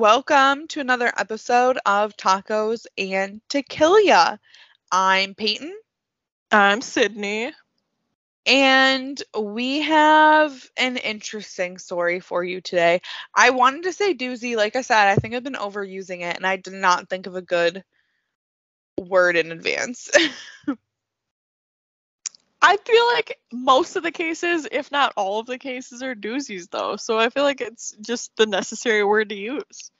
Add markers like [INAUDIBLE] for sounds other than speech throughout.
welcome to another episode of Tacos and Tequila. I'm Peyton. I'm Sydney. And we have an interesting story for you today. I wanted to say doozy. Like I said, I think I've been overusing it and I did not think of a good word in advance. [LAUGHS] I feel like most of the cases, if not all of the cases, are doozies though. So I feel like it's just the necessary word to use.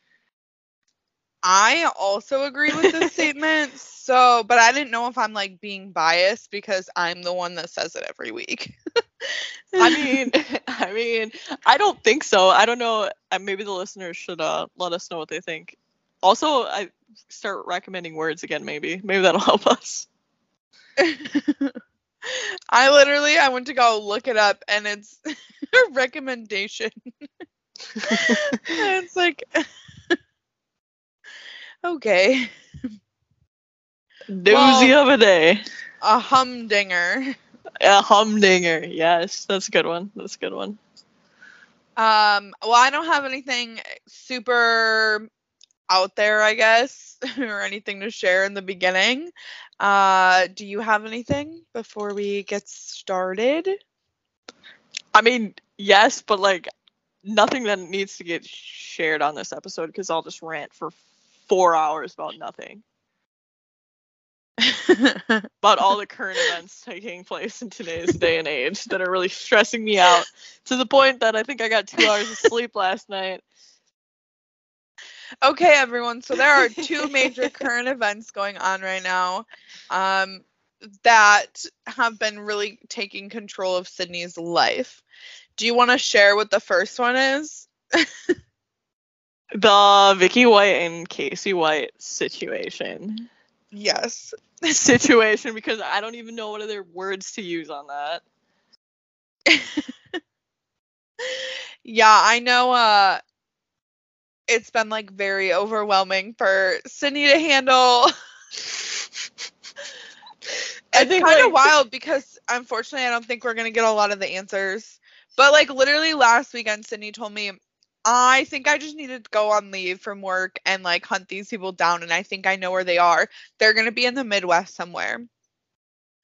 I also agree with this [LAUGHS] statement. So, but I didn't know if I'm like being biased because I'm the one that says it every week. [LAUGHS] I mean, [LAUGHS] I mean, I don't think so. I don't know. uh, Maybe the listeners should uh, let us know what they think. Also, I start recommending words again. Maybe, maybe that'll help us. I literally I went to go look it up and it's [LAUGHS] a recommendation. It's like [LAUGHS] okay, Doozy Well- of a day. a humdinger. A humdinger. Yes, that's a good one. That's a good one. Um, well, I don't have anything super out there, I guess, [LAUGHS] or anything to share in the beginning. Uh, do you have anything before we get started? I mean, yes, but like nothing that needs to get shared on this episode because I'll just rant for four hours about nothing. [LAUGHS] About all the current events taking place in today's day and age that are really stressing me out to the point that I think I got two hours of sleep last night. Okay, everyone. So there are [LAUGHS] two major current events going on right now um, that have been really taking control of Sydney's life. Do you want to share what the first one is? The Vicky White and Casey White situation. Yes. Situation because I don't even know what other words to use on that. [LAUGHS] Yeah, I know uh it's been like very overwhelming for Sydney to handle. [LAUGHS] I it's think, kind of like- wild because unfortunately I don't think we're gonna get a lot of the answers. But like literally last weekend, Sydney told me I think I just needed to go on leave from work and like hunt these people down, and I think I know where they are. They're gonna be in the Midwest somewhere.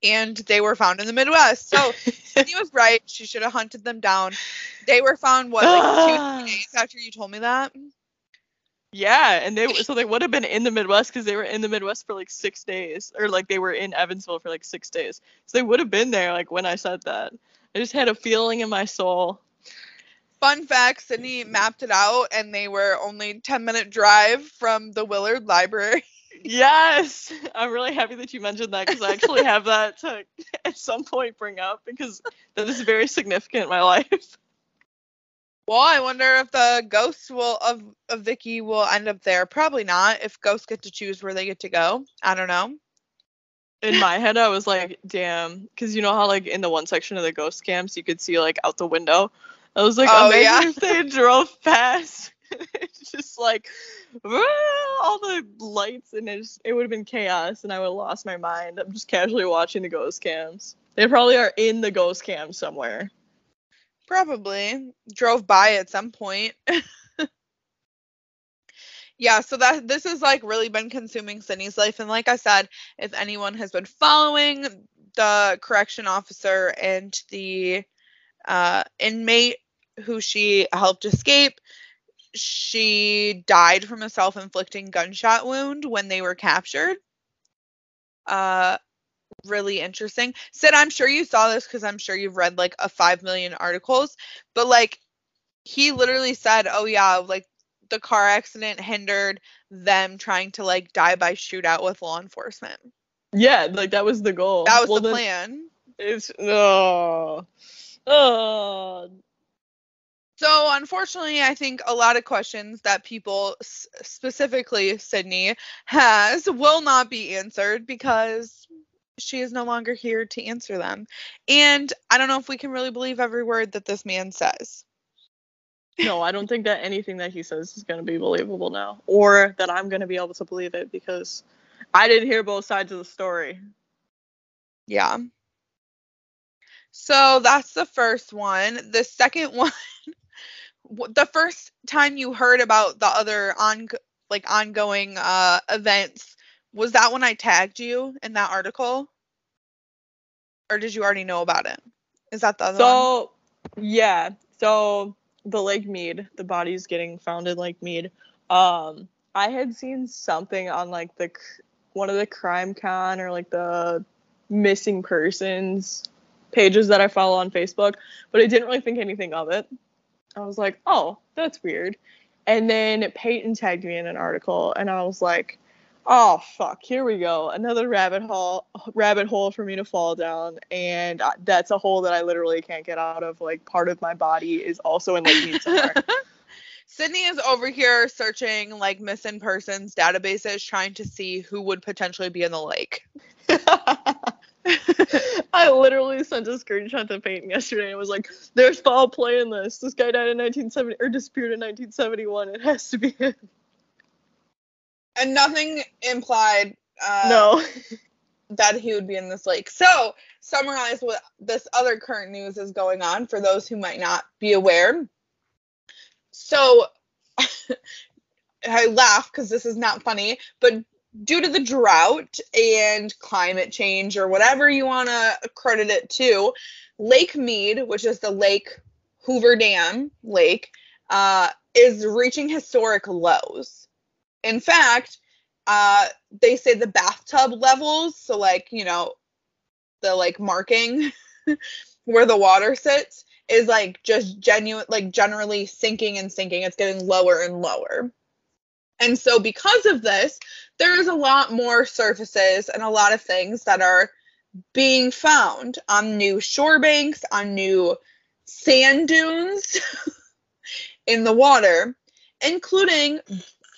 And they were found in the Midwest. So [LAUGHS] Sydney was right. She should have hunted them down. They were found what like two [SIGHS] days after you told me that. Yeah, and they so they would have been in the Midwest because they were in the Midwest for like six days, or like they were in Evansville for like six days. So they would have been there like when I said that. I just had a feeling in my soul. Fun fact: Sydney mapped it out, and they were only ten minute drive from the Willard Library. [LAUGHS] Yes, I'm really happy that you mentioned that because I actually have that to [LAUGHS] at some point bring up because that is very significant in my life. Well, I wonder if the ghosts will of of Vicky will end up there. Probably not. If ghosts get to choose where they get to go, I don't know. In my head, I was like, damn, because you know how like in the one section of the ghost cams you could see like out the window. I was like, Oh, yeah. if they [LAUGHS] drove past. [LAUGHS] it's just like all the lights and it, just- it would have been chaos and I would have lost my mind. I'm just casually watching the ghost cams. They probably are in the ghost cam somewhere. Probably drove by at some point. [LAUGHS] yeah, so that this has like really been consuming Sydney's life, and like I said, if anyone has been following the correction officer and the uh, inmate who she helped escape, she died from a self-inflicting gunshot wound when they were captured. Uh, really interesting. Sid, I'm sure you saw this because I'm sure you've read like a five million articles, but like he literally said, "Oh yeah, like the car accident hindered them trying to like die by shootout with law enforcement. Yeah, like that was the goal. That was Well, the plan." It's oh, oh. So, unfortunately, I think a lot of questions that people, specifically Sydney, has will not be answered because she is no longer here to answer them. And I don't know if we can really believe every word that this man says. No, I don't think that anything that he says is going to be believable now, or that I'm going to be able to believe it because I didn't hear both sides of the story. Yeah. So that's the first one. The second [LAUGHS] one, the first time you heard about the other on like ongoing uh events, was that when I tagged you in that article? Or did you already know about it? Is that the other one? So yeah, so the Lake Mead, the bodies getting found in Lake Mead. Um, I had seen something on like the one of the crime con or like the missing persons pages that I follow on Facebook, but I didn't really think anything of it. I was like, oh, that's weird. And then Peyton tagged me in an article, and I was like, oh fuck, here we go, another rabbit hole, rabbit hole for me to fall down, and that's a hole that I literally can't get out of. Like part of my body is also in Mead somewhere. [LAUGHS] Sydney is over here searching like missing persons databases trying to see who would potentially be in the lake. [LAUGHS] I literally sent a screenshot to Peyton yesterday and was like, "There's foul play in this. This guy died in 1970 or disappeared in 1971. It has to be him." And nothing implied uh, no. that he would be in this lake. So, summarize what this other current news is going on for those who might not be aware. So, [LAUGHS] I laugh because this is not funny, but due to the drought and climate change or whatever you want to credit it to, Lake Mead, which is the Lake Hoover Dam Lake, uh, is reaching historic lows. In fact, uh, they say the bathtub levels, so like, you know, the like marking [LAUGHS] where the water sits is like just genuine like generally sinking and sinking. It's getting lower and lower. And so because of this, there is a lot more surfaces and a lot of things that are being found on new shore banks, on new sand dunes [LAUGHS] in the water, including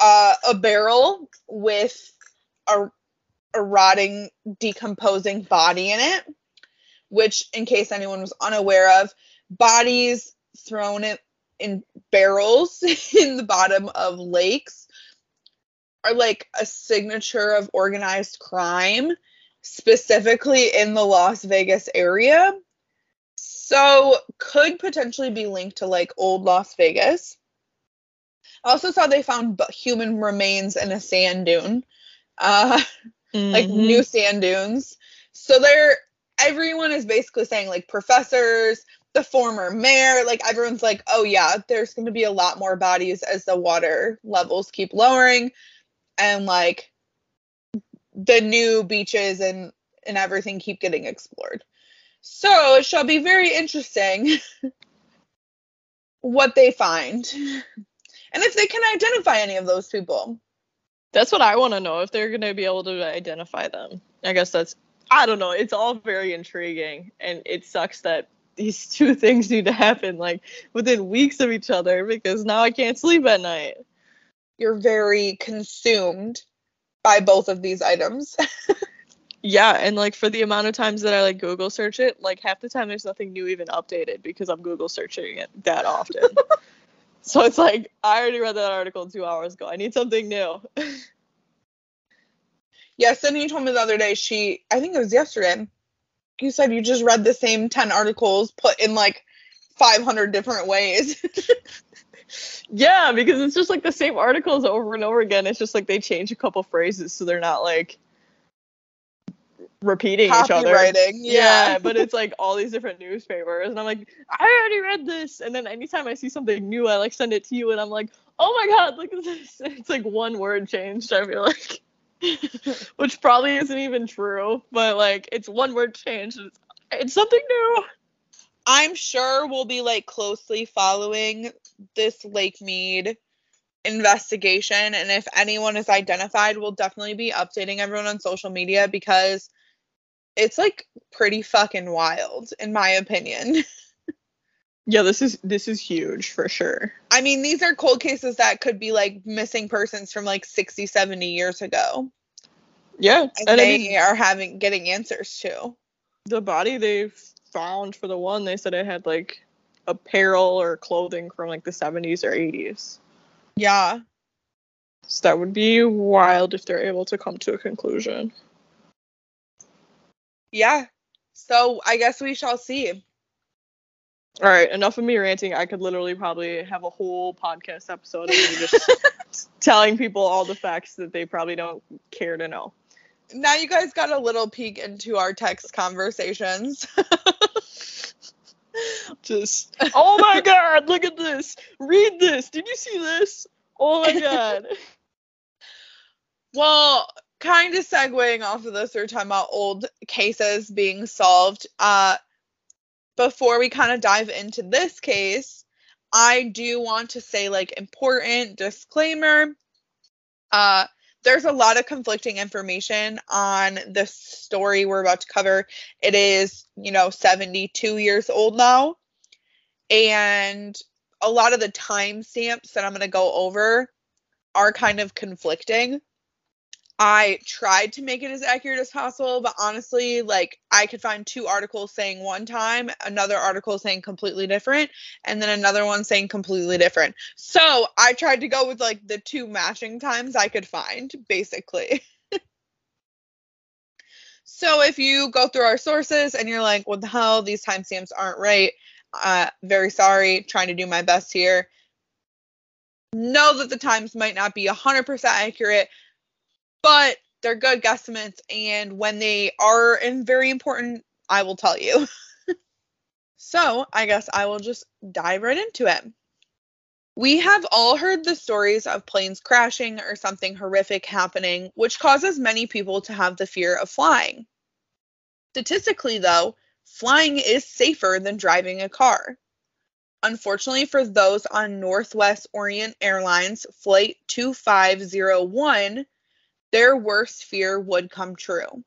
uh, a barrel with a, a rotting, decomposing body in it, which, in case anyone was unaware of, bodies thrown in, in barrels [LAUGHS] in the bottom of lakes are like a signature of organized crime, specifically in the Las Vegas area. So, could potentially be linked to like old Las Vegas. I also saw they found human remains in a sand dune, uh, [LAUGHS] like Mhm. new sand dunes. So they're everyone is basically saying like professors, the former mayor, like everyone's like, oh yeah, there's going to be a lot more bodies as the water levels keep lowering, and like the new beaches and and everything keep getting explored. So it shall be very interesting [LAUGHS] what they find. [LAUGHS] And if they can identify any of those people. That's what I want to know if they're going to be able to identify them. I guess that's I don't know. It's all very intriguing and it sucks that these [LAUGHS] two things need to happen like within weeks of each other because now I can't sleep at night. You're very consumed by both of these items. [LAUGHS] Yeah, and like for the amount of times that I like Google search it, like half the time there's nothing new even updated because I'm Google searching it that often. [LAUGHS] [LAUGHS] so it's like I already read that article two hours ago. I need something new. [LAUGHS] yeah, Sydney told me the other day she I think it was yesterday. You said you just read the same 10 articles put in like 500 different ways. [LAUGHS] yeah, because it's just like the same articles over and over again. It's just like they change a couple phrases so they're not like repeating each other. Yeah, Yeah. but it's like all these different newspapers, and I'm like, I already read this, and then anytime I see something new, I like send it to you, and I'm like, oh my god, look at this. [LAUGHS] It's like one word changed. I feel like, [LAUGHS] which probably isn't even true, but like it's one word changed. It's, it's something new. I'm sure we'll be like closely following this Lake Mead investigation. And if anyone is identified, we'll definitely be updating everyone on social media because it's like pretty fucking wild, in my opinion. [LAUGHS] Yeah, this is this is huge for sure. I mean, these are cold cases that could be like missing persons from like 60, 70 years ago. Yeah, And, and I they mean, are having getting answers to. the body they found for the one, they said it had like apparel or clothing from like the 70s or 80s. Yeah. So that would be wild if they're able to come to a conclusion. Yeah. So I guess we shall see. All right, enough of me ranting. I could literally probably have a whole podcast episode of me just [LAUGHS] telling people all the facts that they probably don't care to know. Now you guys got a little peek into our text conversations. [LAUGHS] just, oh my [LAUGHS] god, look at this. Read this. Did you see this? Oh my god. well, kind of segueing off of this, we are talking about old cases being solved. Uh, before we kind of dive into this case, I do want to say like important disclaimer. Uh, there's a lot of conflicting information on the story we're about to cover. It is, you know, 72 years old now. And a lot of the timestamps that I'm going to go over are kind of conflicting. I tried to make it as accurate as possible, but honestly, like I could find two articles saying one time, another article saying completely different, and then another one saying completely different. So I tried to go with like the two matching times I could find, basically. [LAUGHS] so if you go through our sources and you're like, what the hell, these timestamps aren't right, uh, very sorry, trying to do my best here. Know that the times might not be 100% accurate but they're good guesstimates. And when they are and very important, I will tell you. [LAUGHS] so I guess I will just dive right into it. We have all heard the stories of planes crashing or something horrific happening, which causes many people to have the fear of flying. Statistically, though, flying is safer than driving a car. Unfortunately, for those on Northwest Orient Airlines Flight 2501, their worst fear would come true.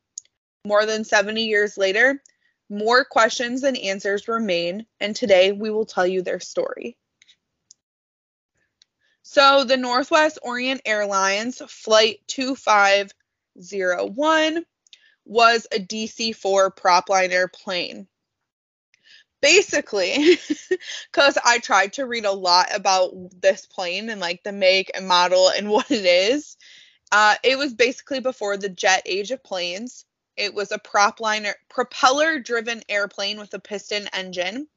More than 70 years later, more questions than answers remain, and today we will tell you their story. So, the Northwest Orient Airlines Flight 2501 was a DC 4 propliner airplane. Basically, [LAUGHS] because I tried to read a lot about this plane and like the make and model and [LAUGHS] what it is, uh, it was basically before the jet age of planes. It was a propliner, propeller driven airplane with a piston engine.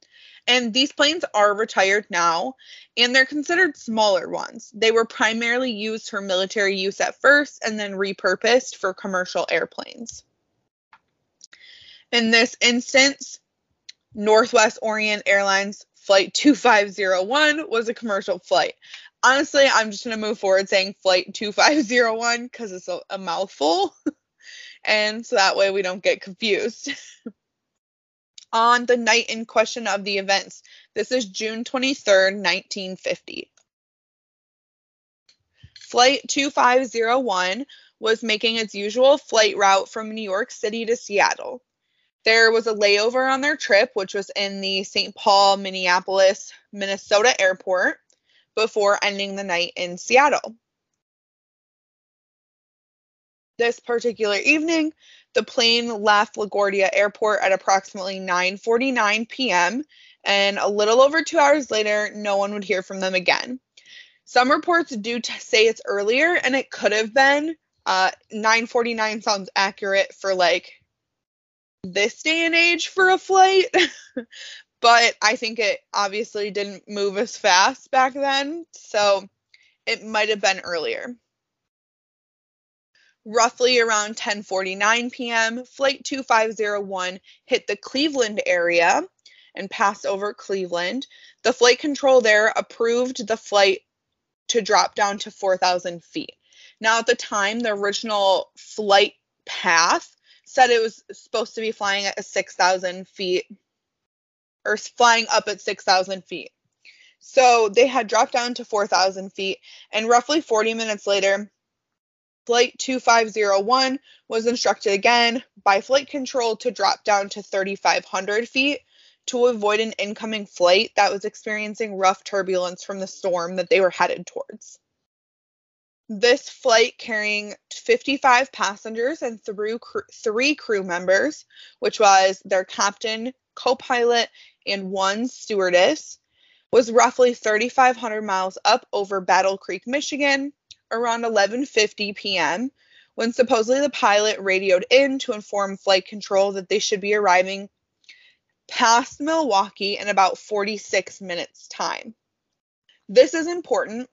And these planes are retired now, and they're considered smaller ones. They were primarily used for military use at first and then repurposed for commercial airplanes. In this instance, Northwest Orient Airlines Flight 2501 was a commercial flight honestly, I'm just going to move forward saying flight 2501 because it's a, a mouthful. [LAUGHS] and so that way we don't get confused. [LAUGHS] On the night in question of the events, this is June 23rd, 1950. Flight 2501 was making its usual flight route from New York City to Seattle. There was a layover on their trip, which was in the St. Paul, Minneapolis, Minnesota airport before ending the night in Seattle. This particular evening, the plane left LaGuardia Airport at approximately 9:49 p.m. and a little over 2 hours later, no one would hear from them again. Some reports do t- say it's earlier and it could have been uh 9:49 sounds accurate for like this day and age for a flight, [LAUGHS] but I think it obviously didn't move as fast back then, so it might have been earlier. Roughly around 10:49 p.m., flight 2501 hit the Cleveland area and passed over Cleveland. The flight control there approved the flight to drop down to 4,000 feet. Now, at the time, the original flight path said it was supposed to be flying at 6,000 feet or flying up at 6,000 feet. So they had dropped down to 4,000 feet, and roughly 40 minutes later, Flight 2501 was instructed again by flight control to drop down to 3,500 feet to avoid an incoming flight that was experiencing rough turbulence from the storm that they were headed towards. This flight carrying 55 passengers and three crew members, which was their captain, co pilot, and one stewardess, was roughly 3,500 miles up over Battle Creek, Michigan, around 11:50 p.m. when supposedly the pilot radioed in to inform flight control that they should be arriving past Milwaukee in about 46 minutes time. This is important.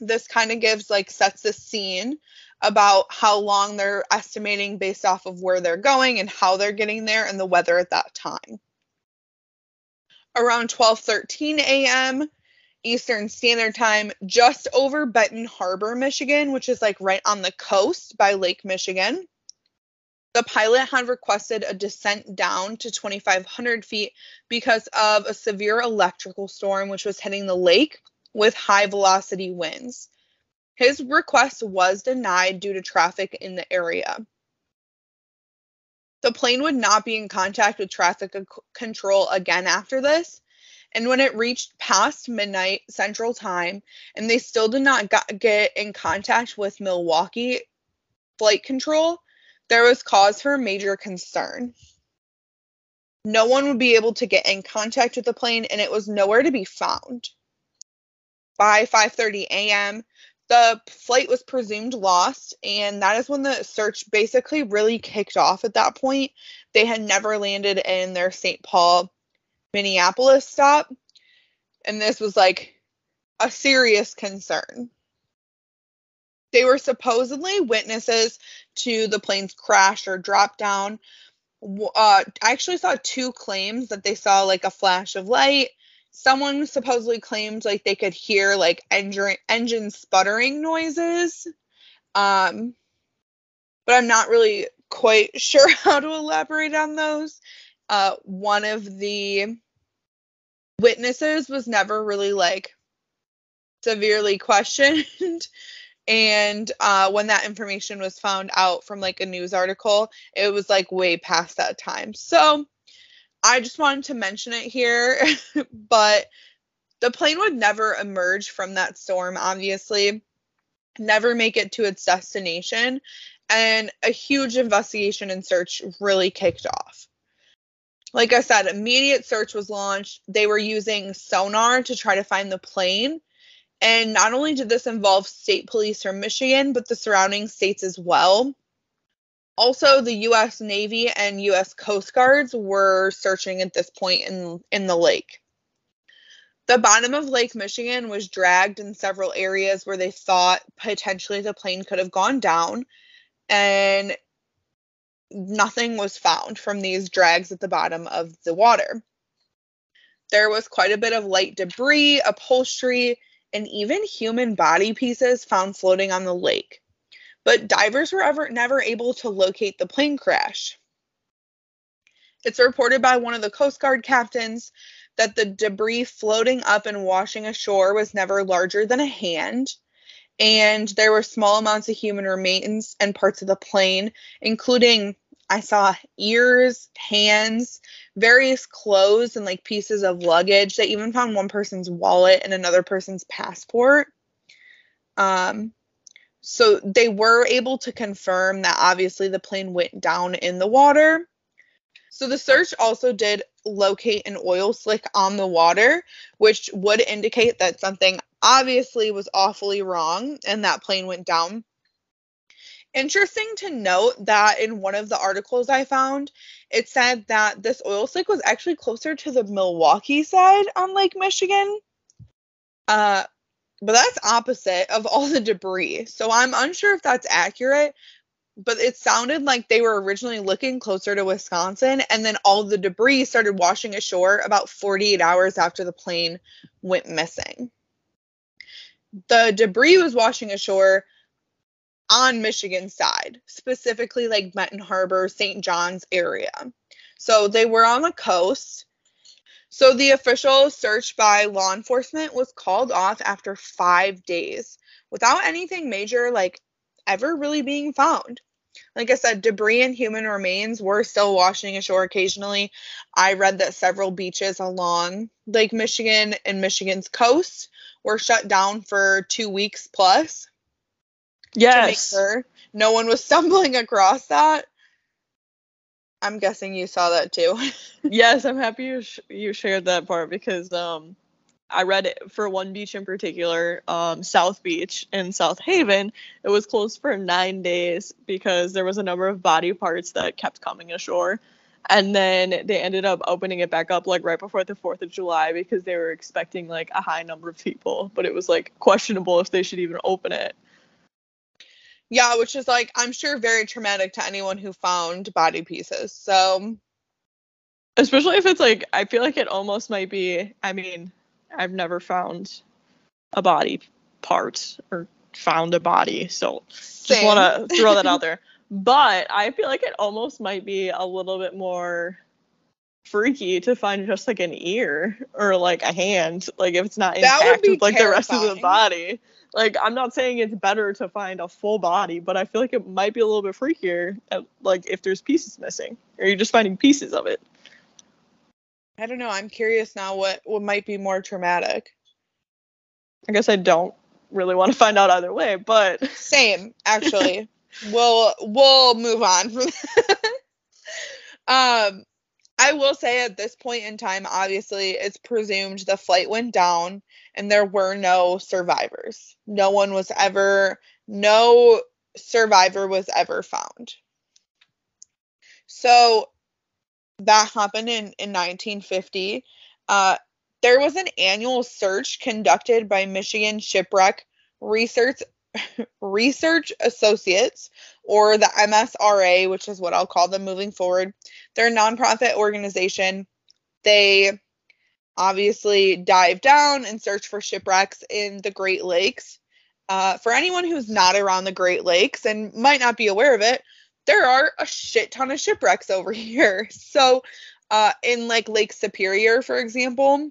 This kind of gives like sets the scene about how long they're estimating based off of where they're going and how they're getting there and the weather at that time. Around 12:13 a.m. Eastern Standard Time, just over Benton Harbor, Michigan, which is like right on the coast by Lake Michigan. The pilot had requested a descent down to 2,500 feet because of a severe electrical storm which was hitting the lake with high velocity winds. His request was denied due to traffic in the area. The plane would not be in contact with traffic control again after this. And when it reached past midnight Central Time and they still did not get in contact with Milwaukee flight control, there was cause for major concern. No one would be able to get in contact with the plane and it was nowhere to be found. By 5:30 a.m., the flight was presumed lost and that is when the search basically really kicked off at that point. They had never landed in their St. Paul Minneapolis stop and this was like a serious concern. They were supposedly witnesses to the plane's crash or drop down. Uh, I actually saw two claims that they saw like a flash of light. Someone supposedly claimed like they could hear like engine engine sputtering noises. Um, but I'm not really quite [LAUGHS] sure how to elaborate on those. Uh, one of the witnesses was never really like severely questioned [LAUGHS] and uh, when that information was found out from like a news article it was like way past that time so i just wanted to mention it here [LAUGHS] but the plane would never emerge from that storm obviously. Never make it to its destination. And a huge investigation and search really kicked off. Like i said immediate search was launched. They were using sonar to try to find the plane. And not only did this involve state police from Michigan, but the surrounding states as well. Also, the US Navy and US Coast Guards were searching at this point in, in the lake. The bottom of Lake Michigan was dragged in several areas where they thought potentially the plane could have gone down, and nothing was found from these drags at the bottom of the water. There was quite a bit of light debris, upholstery, and even human body pieces found floating on the lake. But divers were ever never able to locate the plane crash. It's reported by one of the Coast Guard captains that the debris floating up and washing ashore was never larger than a hand, and there were small amounts of human remains and parts of the plane, including I saw ears, hands, various clothes, and like pieces of luggage. They even found one person's wallet and another person's passport. Um, so they were able to confirm that obviously the plane went down in the water. So the search also did locate an oil slick on the water, which would indicate that something obviously was awfully wrong and that plane went down. Interesting to note that in one of the articles I found, it said that this oil slick was actually closer to the Milwaukee side on Lake Michigan. Uh, but that's opposite of all the debris. So I'm unsure if that's accurate, but it sounded like they were originally looking closer to Wisconsin and then all the debris started washing ashore about 48 hours after the plane went missing. The debris was washing ashore on Michigan side, specifically like Benton Harbor, St. John's area. So they were on the coast. So the official search by law enforcement was called off after five days without anything major like ever really being found. Like I said, debris and human remains were still washing ashore occasionally. I read that several beaches along Lake Michigan and Michigan's coast were shut down for two weeks plus Yes. To make sure no one was [LAUGHS] stumbling across that. I'm guessing you saw that too. [LAUGHS] yes, I'm happy you sh- you shared that part because um I read it for one beach in particular, um, South Beach in South Haven. It was closed for nine days because there was a number of body parts that kept coming ashore. and then they ended up opening it back up like right before the 4th of July because they were expecting like a high number of people, but it was like questionable if they should even open it. Yeah, which is like I'm sure very traumatic to anyone who found body pieces. So especially if it's like I feel like it almost might be I mean, I've never found a body part or found a body, so just want to [LAUGHS] throw that out there. But I feel like it almost might be a little bit more freaky to find just like an ear or like a hand, like if it's not intact with like terrifying. the rest of the body. Like I'm not saying it's better to find a full body, but I feel like it might be a little bit freakier, at, like if there's pieces missing, or you're just finding pieces of it. I don't know. I'm curious now what what might be more traumatic. I guess I don't really want to find out either way, but same [LAUGHS] actually. we'll we'll move on from [LAUGHS] um I will say at this point in time obviously it's presumed the flight went down and there were no survivors. No one was ever no survivor was ever found. So that happened in, in 1950. Uh, there was an annual search conducted by Michigan Shipwreck Research Research Associates, or the MSRA, which is what I'll call them moving forward. They're a nonprofit organization. They obviously dive down and search for shipwrecks in the Great Lakes. Uh, for anyone who's not around the Great Lakes and might not be aware of it, there are a shit ton of shipwrecks over [LAUGHS] here. So, uh, in like Lake Superior, for example,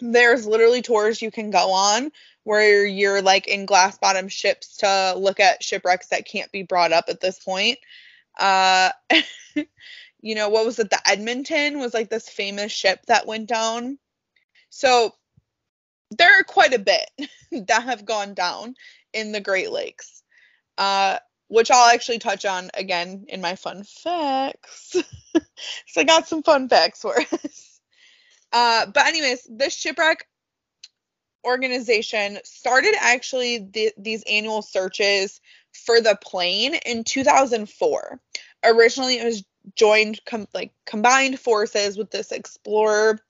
there's literally tours you can go on where you're like in glass bottom ships to look at shipwrecks that can't be brought up at this point. Uh, [LAUGHS] you know, what was it? The Edmonton was like this famous ship that went down. So there are quite a bit [LAUGHS] that have gone down in the Great Lakes. Uh, which I'll actually touch on again in my fun facts. [LAUGHS] so I got some fun facts for us. Uh, but anyways, this shipwreck organization started actually the, these annual searches for the plane in 2004. Originally, it was joined com- like combined forces with this explorer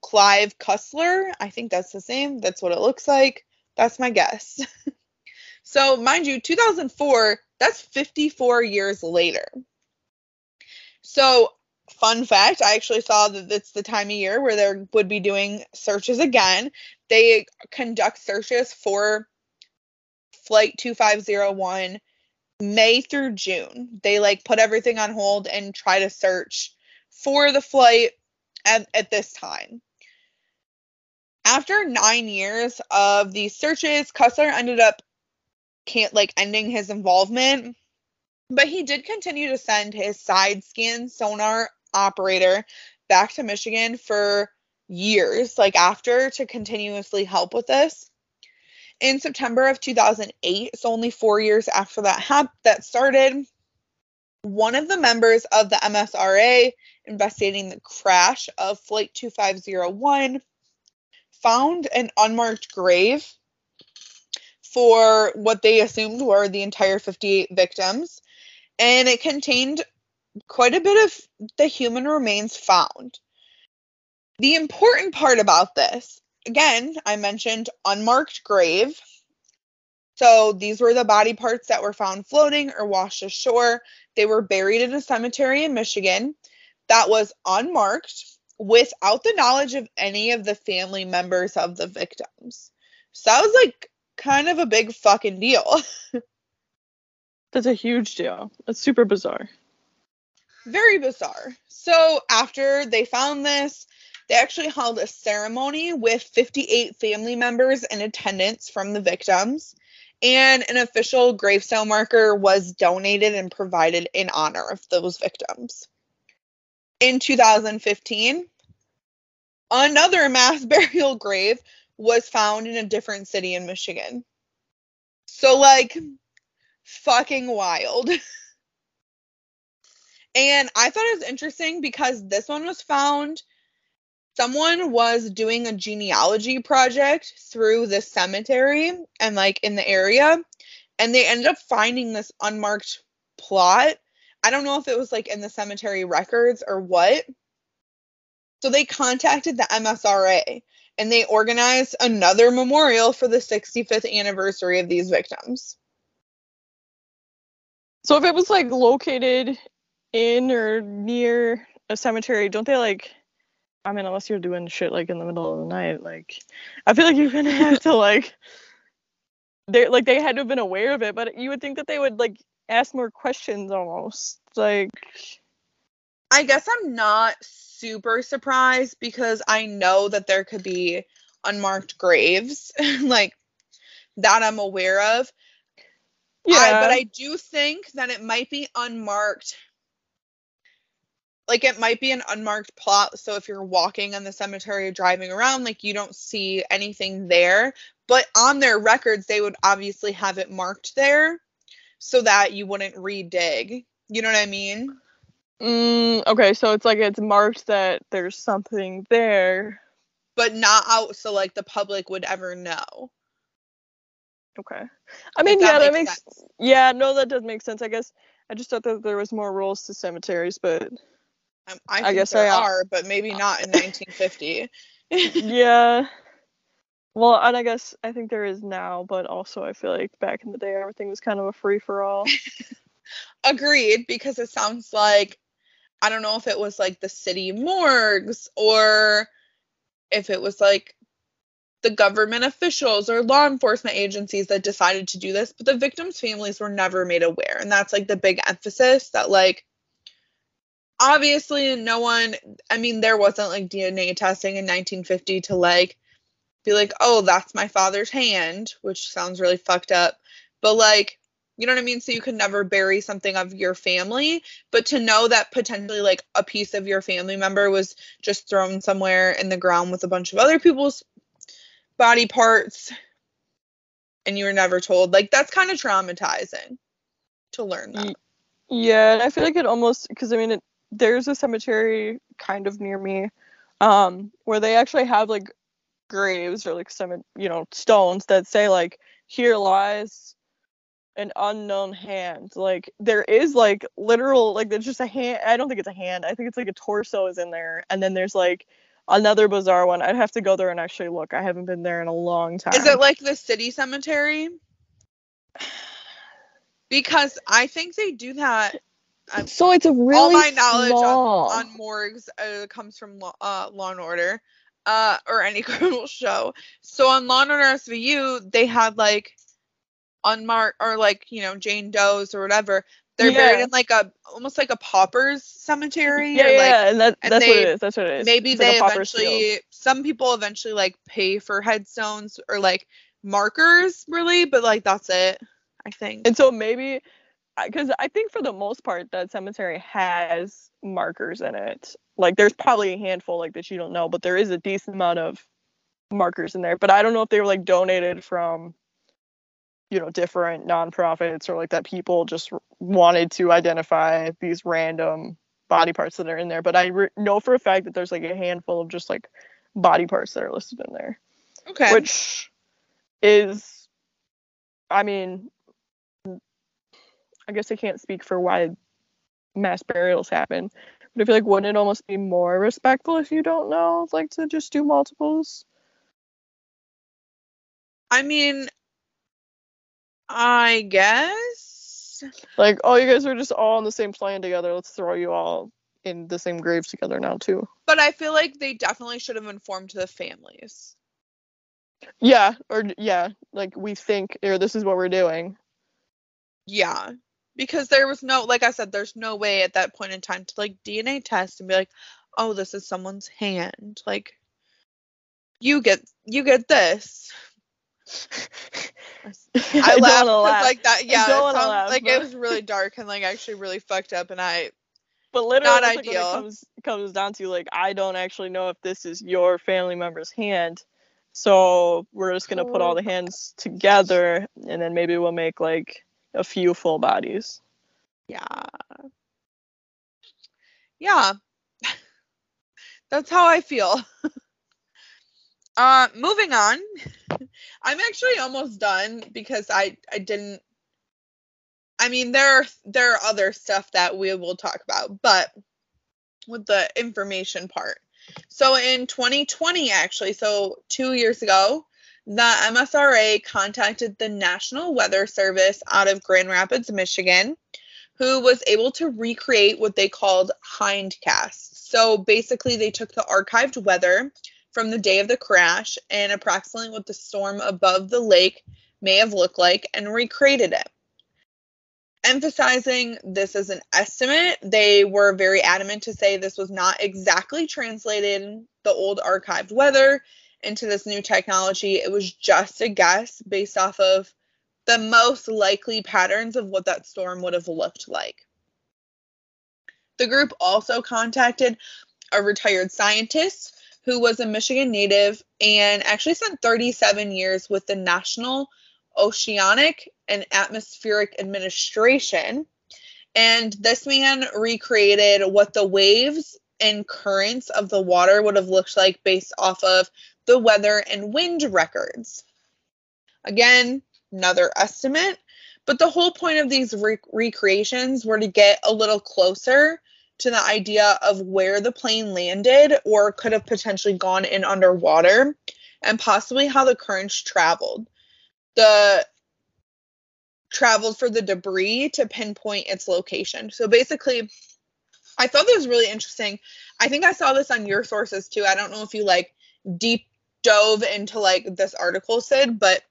Clive Cussler. I think that's the same. That's what it looks like. That's my guess. [LAUGHS] so, mind you, 2004 that's 54 years later. So, fun fact I actually saw that it's the time of year where they would be doing searches again. They conduct searches for Flight 2501 May through June. They like put everything on hold and try to search for the flight at, at this time. After nine years of these searches, Cussler ended up can't like ending his involvement. But he did continue to send his side scan sonar operator back to Michigan for years, like after, to continuously help with this. In September of 2008, so only four years after that hap- that started, one of the members of the MSRA investigating the crash of Flight 2501 found an unmarked grave for what they assumed were the entire 58 victims, and it contained quite a bit of the human remains found. The important part about this, again, I mentioned unmarked grave. So these were the body parts that were found floating or washed ashore. They were buried in a cemetery in Michigan that was unmarked without the knowledge of any of the family members of the victims. So that was like kind of a big fucking deal. [LAUGHS] That's a huge deal. That's super bizarre. Very bizarre. So after they found this, they actually held a ceremony with 58 family members in attendance from the victims, and an official gravestone marker was donated and provided in honor of those victims. In 2015, another mass [LAUGHS] burial grave was found in a different city in Michigan. So, like, fucking wild. [LAUGHS] and I thought it was interesting because this one was found. Someone was doing a genealogy project through the cemetery and, like, in the area. And they ended up finding this unmarked plot I don't know if it was like in the cemetery records or what. So they contacted the MSRA and they organized another memorial for the 65th anniversary of these victims. So if it was like located in or near a cemetery, don't they like I mean unless you're doing shit like in the middle of the night, like I feel like you're gonna have to like they like they had to have been aware of it, but you would think that they would like ask more questions almost. Like I guess I'm not super surprised because I know that there could be unmarked graves, [LAUGHS] like that I'm aware of. yeah, I, but I do think that it might be unmarked. Like it might be an unmarked plot. So if you're walking in the cemetery or driving around, like you don't see anything there. But on their records, they would obviously have it marked there so that you wouldn't redig. You know what I mean? mm, okay, so it's like it's marked that there's something there. But not out so like the public would ever know. Okay. I mean, that yeah, that makes makes yeah, no, that does make sense. I guess I just thought that there was more rules to cemeteries, but Um, I, I think guess there I- are, but maybe not in 1950. [LAUGHS] yeah. Well, and I guess I think there is now, but also I feel like back in the day everything was kind of a free for all. [LAUGHS] Agreed, because it sounds like I don't know if it was like the city morgues or if it was like the government officials or law enforcement agencies that decided to do this, but the victims' families were never made aware. And that's like the big emphasis that, like, obviously, no one, I mean, there wasn't like DNA testing in 1950 to like be like, oh, that's my father's hand, which sounds really fucked up. But like, you know what I mean? So you could never bury something of your family, but to know that potentially like a piece of your family member was just thrown somewhere in the ground with a bunch of other people's body parts and you were never told, like that's kind of traumatizing to learn that. Yeah, and I feel like it almost because I mean it, there's a cemetery kind of near me, um, where they actually have like graves or like some you know stones that say like here lies an unknown hand. Like there is like literal like there's just a hand. I don't think it's a hand. I think it's like a torso is in there, and then there's like another bizarre one. I'd have to go there and actually look. I haven't been there in a long time. Is it like the city cemetery? [SIGHS] Because I think they do that. I'm- so it's a really all my knowledge small. on, on morgues uh, comes from Law, uh, Law and Order, uh, or any [LAUGHS] criminal show. So on Law and Order SVU, they had like unmarked or like you know Jane Doe's or whatever. They're buried in like a almost like a pauper's cemetery. yeah, or, like, yeah, and that, and that's what it is. That's what it is. maybe It's like they field. eventually some people eventually like pay for headstones or like markers really but like that's it i think And so maybe, because I think for the most part that cemetery has markers in it. Like there's probably a handful like that you don't know, but there is a decent amount of markers in there. But I don't know if they were like donated from, you know, different nonprofits or like that people just wanted to identify these random body parts that are in there. But I re- know for a fact that there's like a handful of just like body parts that are listed in there okay which is i mean i guess i can't speak for why mass burials happen but i feel like wouldn't it almost be more respectful if you don't know like to just do multiples? I mean i guess. Like oh you guys are just all on the same plane together. Let's throw you all in the same graves together now too. But i feel like they definitely should have informed the families. Yeah or yeah like we think or this is what we're doing. Yeah because there was no like i said there's no way at that point in time to like dna test and be like oh this is someone's hand like you get you get this [LAUGHS] I, laughed laugh. like that. Yeah, it sounds laugh, like but- it was really dark and like actually really fucked up. And I, But literally, Not it's like comes comes down to like I don't actually know if this is your family member's hand, so we're just gonna put all oh. the hands together, and then maybe we'll make like a few full bodies. yeah, yeah, [LAUGHS] that's how I feel. [LAUGHS] uh, moving on. [LAUGHS] I'm actually almost done because I I didn't. I mean, there are there are other stuff that we will talk about, but with the information part. So in 2020, actually, so two years ago, the MSRA contacted the National Weather Service out of Grand Rapids, Michigan, who was able to recreate what they called hindcasts. So basically, they took the archived weather from the day of the crash and approximately what the storm above the lake may have looked like and recreated it. Emphasizing this as an estimate, they were very adamant to say this was not exactly translated the old archived weather into this new technology. It was just a guess based off of the most likely patterns of what that storm would have looked like. The group also contacted a retired scientist who was a Michigan native and actually spent 37 years with the National Oceanic and Atmospheric Administration. And this man recreated what the waves and currents of the water would have looked like based off of the weather and wind records. Again, another estimate, but the whole point of these re- recreations were to get a little closer to the idea of where the plane landed or could have potentially gone in underwater and possibly how the currents traveled. The traveled for the debris to pinpoint its location. So basically, I thought this was really interesting. I think I saw this on your sources too. I don't know if you like deep dove into like this article, said, but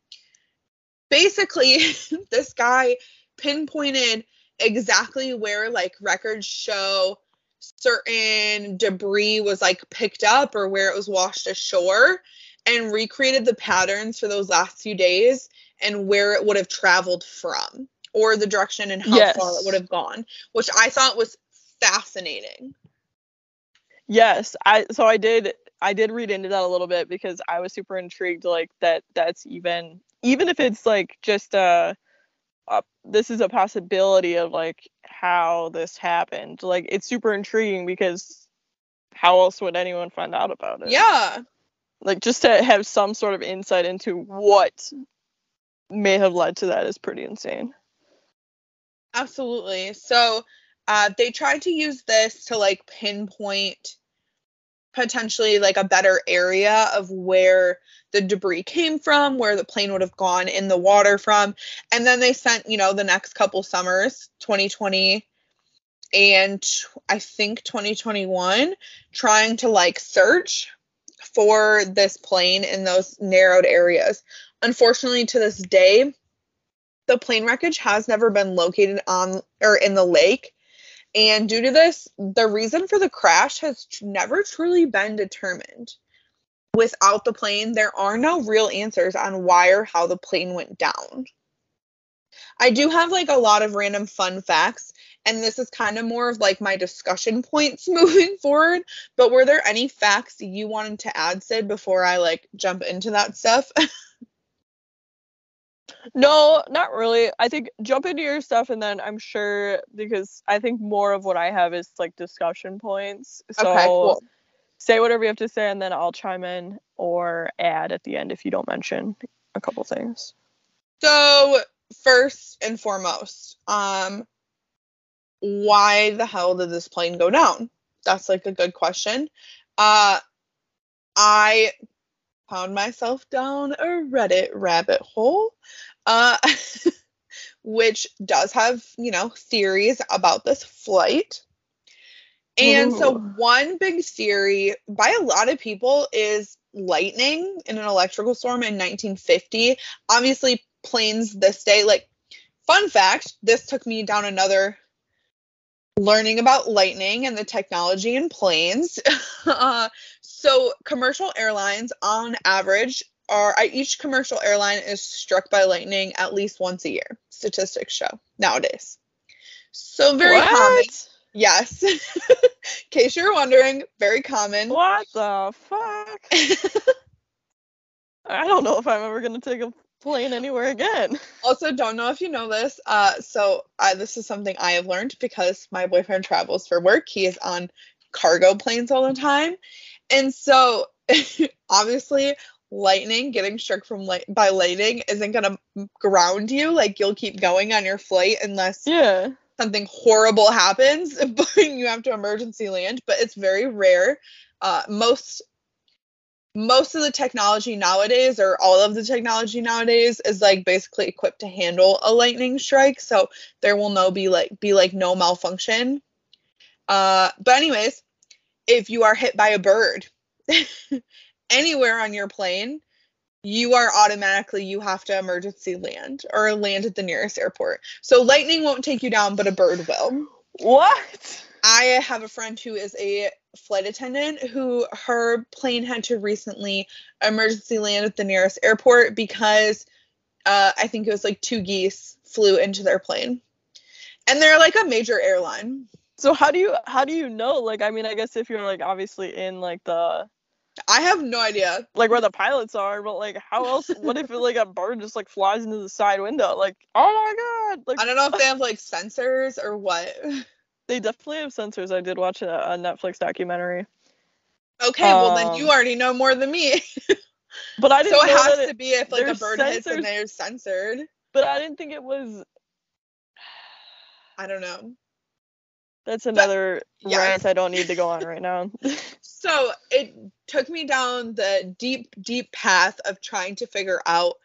basically, [LAUGHS] this guy pinpointed exactly where like records show certain debris was like picked up or where it was washed ashore and recreated the patterns for those last few days and where it would have traveled from or the direction and how yes. far it would have gone, which I thought was fascinating. Yes, I so I did I did read into that a little bit because I was super intrigued like that that's even even if it's like just a, a this is a possibility of like how this happened. Like it's super intriguing because how else would anyone find out about it? Yeah. Like just to have some sort of insight into what may have led to that is pretty insane. Absolutely. So uh, they tried to use this to like pinpoint potentially like a better area of where the debris came from, where the plane would have gone in the water from. And then they sent, you know, the next couple summers, 2020 and I think 2021, trying to like search for this plane in those narrowed areas. Unfortunately, to this day, the plane wreckage has never been located on or in the lake. And due to this, the reason for the crash has never truly been determined. Without the plane, there are no real answers on why or how the plane went down. I do have like a lot of random fun facts, and this is kind of more of like my discussion [LAUGHS] points moving forward. But were there any facts you wanted to add, Sid, before I like jump into that stuff? [LAUGHS] No, not really. I think jump into your stuff and then I'm sure because I think more of what I have is like discussion points. So okay, cool. say whatever you have to say and then I'll chime in or add at the end if you don't mention a couple things. So first and foremost, um why the hell did this plane go down? That's like a good question. Uh I found myself down a Reddit rabbit hole uh, [LAUGHS] which does have, you know, theories about this flight. And Ooh. so, one big theory by a lot of people is lightning in an electrical storm in 1950. Obviously, planes this day, like, fun fact, this took me down another learning about lightning and the technology in planes. [LAUGHS] uh, so, commercial airlines, on average, are each commercial airline is struck by lightning at least once a year. Statistics show nowadays. So very what? common. Yes. [LAUGHS] In case you're wondering, very common. What the fuck? I don't know if I'm ever gonna take a plane anywhere again. Also, don't know if you know this. Uh, so uh, this is something I have learned because my boyfriend travels for work. He is on cargo planes all the time, and so [LAUGHS] obviously lightning, getting struck from light by lightning isn't gonna ground you. Like you'll keep going on your flight unless Yeah. something horrible happens, [LAUGHS] but you have to emergency land. But it's very rare. Uh, most most of the technology nowadays, or all of the technology nowadays, is like basically equipped to handle a lightning strike. So there will no be like be like no malfunction. Uh, but anyways, if you are hit by a bird [LAUGHS] anywhere on your plane, you are automatically you have to emergency land or land at the nearest airport. So lightning won't take you down, but a bird will. What? I have a friend who is a flight attendant who her plane had to recently emergency land at the nearest airport because uh, I think it was like two geese flew into their plane. And they're like a major airline. So how do you how do you know? Like I mean, I guess if you're like obviously in like the I have no idea. like where the pilots are, but like how else? what if like a bird just like flies into the side window? Like oh my god! Like I don't know if they [LAUGHS] have like sensors or what. they definitely have sensors. I did watch a, a Netflix documentary, Okay, well then you Um, already know more than me. [LAUGHS] but I didn't so it has to be if like a bird hits sensors- and they're censored. but I didn't think it was. I don't know. That's another yes. rant I don't need to go on right now. [LAUGHS] [LAUGHS] So it took me down the deep, deep path of trying to figure out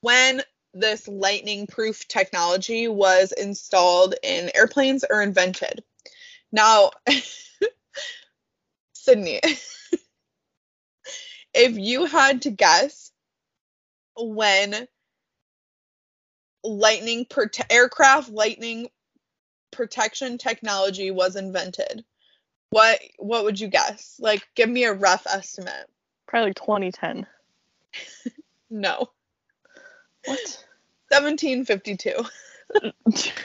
when this lightning proof technology was installed in airplanes or invented. Now, [LAUGHS] Sydney, if you had to guess when lightning prote- aircraft lightning protection technology was invented, what what would you guess? Like give me a rough estimate. Probably like 2010. No. What? 1752.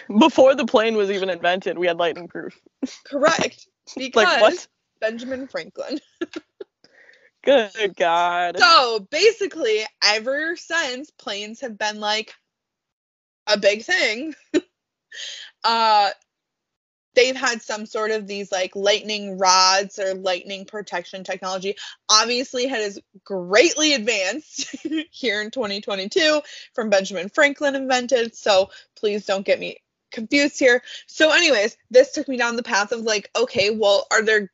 [LAUGHS] Before the plane was even invented, we had lightning proof. Correct. Because [LAUGHS] Like what? Benjamin Franklin. [LAUGHS] Good God. So basically, ever since planes have been like a big thing, uh they've had some sort of these like lightning rods or lightning protection technology. Obviously, has greatly advanced [LAUGHS] here in 2022 from Benjamin Franklin invented. So please don't get me confused here. So, anyways, this took me down the path of like, okay, well, are there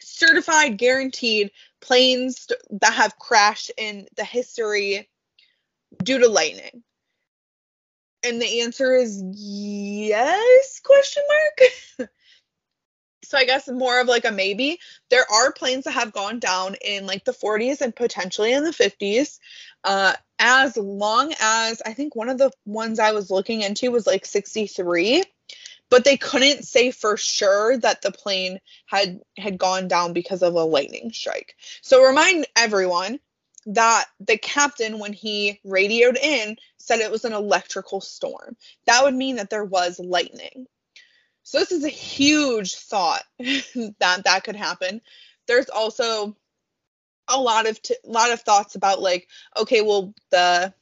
certified, guaranteed planes that have crashed in the history due to lightning? And the answer is yes, question mark. [LAUGHS] so I guess more of like a maybe. There are planes that have gone down in like the 40s and potentially in the 50s. Uh, as long as I think one of the ones I was looking into was like 63, but they couldn't say for sure that the plane had had gone down because of a lightning strike. So remind everyone that the captain when he radioed in said it was an electrical storm. That would mean that there was lightning. So this is a huge thought [LAUGHS] that that could happen. There's also a lot of t- lot of thoughts about like okay, well the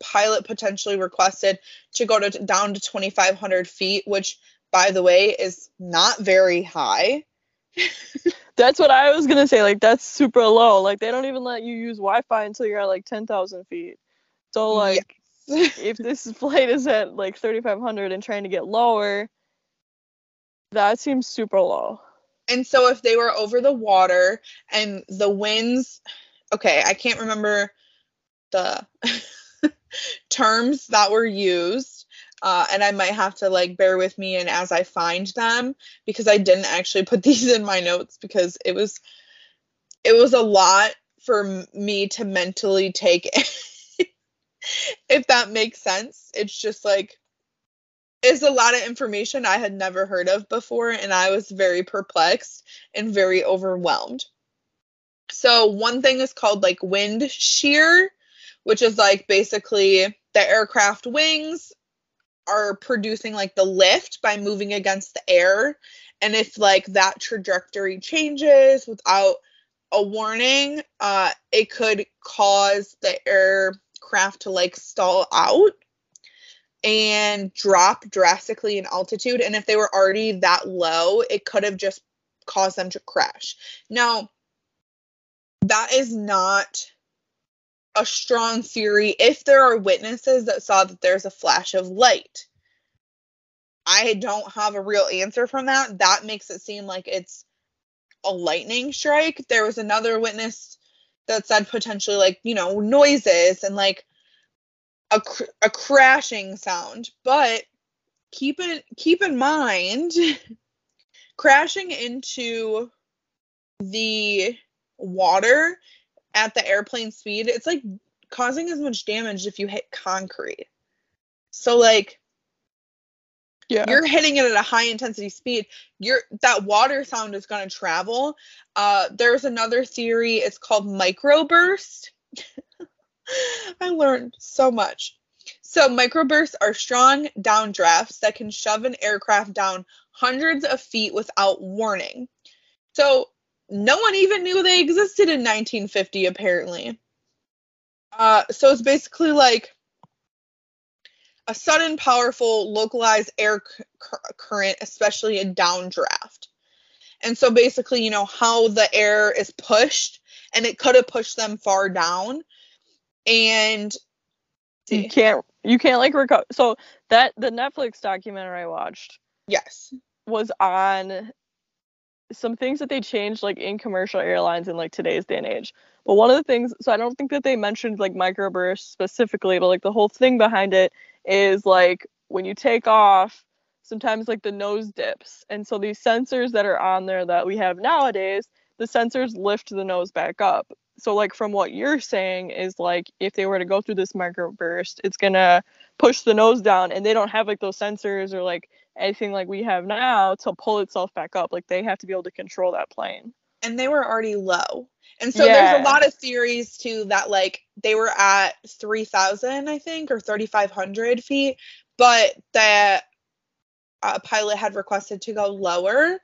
pilot potentially requested to go to down to 2500 feet, which by the way is not very high. [LAUGHS] That's what I was gonna say. Like that's super low. Like they don't even let you use Wi-Fi until you're at like 10,000 feet. So like if this [LAUGHS] flight is at like 3,500 and trying to get lower, that seems super low. And so if they were over the water and the winds, okay, I can't remember the [LAUGHS] terms that were used. Uh, and I might have to like bear with me and as I find them because I didn't actually put [LAUGHS] these in my notes because it was it was a lot for me to mentally take [LAUGHS] if that makes sense. It's just like it's a lot of information I had never heard of before, and I was very perplexed and very overwhelmed. So, one thing is called like wind shear, which is like basically the aircraft wings are producing like the lift by moving against the air. And if like that trajectory changes without a warning, uh, it could cause the aircraft to like stall out and drop drastically in altitude. And if they were already that low, it could have just caused them to crash. Now, that is not a strong theory if there are witnesses that saw that there's a flash of light. I don't have a real answer from that. That makes it seem like it's a lightning strike. There was another witness that said potentially like, you know, noises and like a, cr- a crashing sound. But keep it keep in mind [LAUGHS] crashing into the water at the airplane speed, it's like causing as much damage if you hit concrete. So like Yeah. you're hitting it at a high intensity speed you're that water sound is going to travel uh there's another theory it's called microburst [LAUGHS] i learned so much so microbursts are strong downdrafts that can shove an aircraft down hundreds of feet without warning so no one even knew they existed in 1950 apparently uh so it's basically like a sudden, powerful, localized air c- current, especially a downdraft. And so basically, you know, how the air is pushed, and it could have pushed them far down. And you can't you can't like recover so that the netflix documentary i watched yes, was on some things that they changed like in commercial airlines in like today's day and age. But one of the things so i don't think that they mentioned like microburst specifically but like the whole thing behind it is like when you take off sometimes like the nose dips. And so these sensors that are on there that we have nowadays the sensors lift the nose back up. So like from what you're saying is like if they were to go through this microburst it's gonna push the nose down and they don't have like those sensors or like anything like we have now to pull itself back up like they have to be able to control that plane and they were already low. And so there's a lot of theories too that like they were at 3,000, I think, or 3,500 feet, but that uh, pilot had requested to go lower.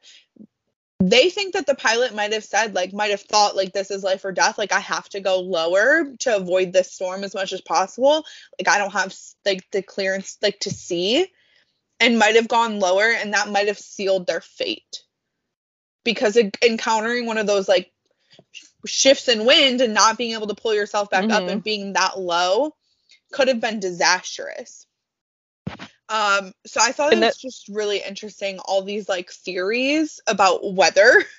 They think that the pilot might have said, like, might have thought, like, this is life or death. Like, I have to go lower to avoid this storm as much as possible. Like, I don't have like the clearance, like, to see, and might have gone lower, and that might have sealed their fate because it, encountering one of those like shifts in wind and not being able to pull yourself back up Mhm. and being that low could have been disastrous. Um, so I thought it And was just really interesting all these like theories about weather. [LAUGHS]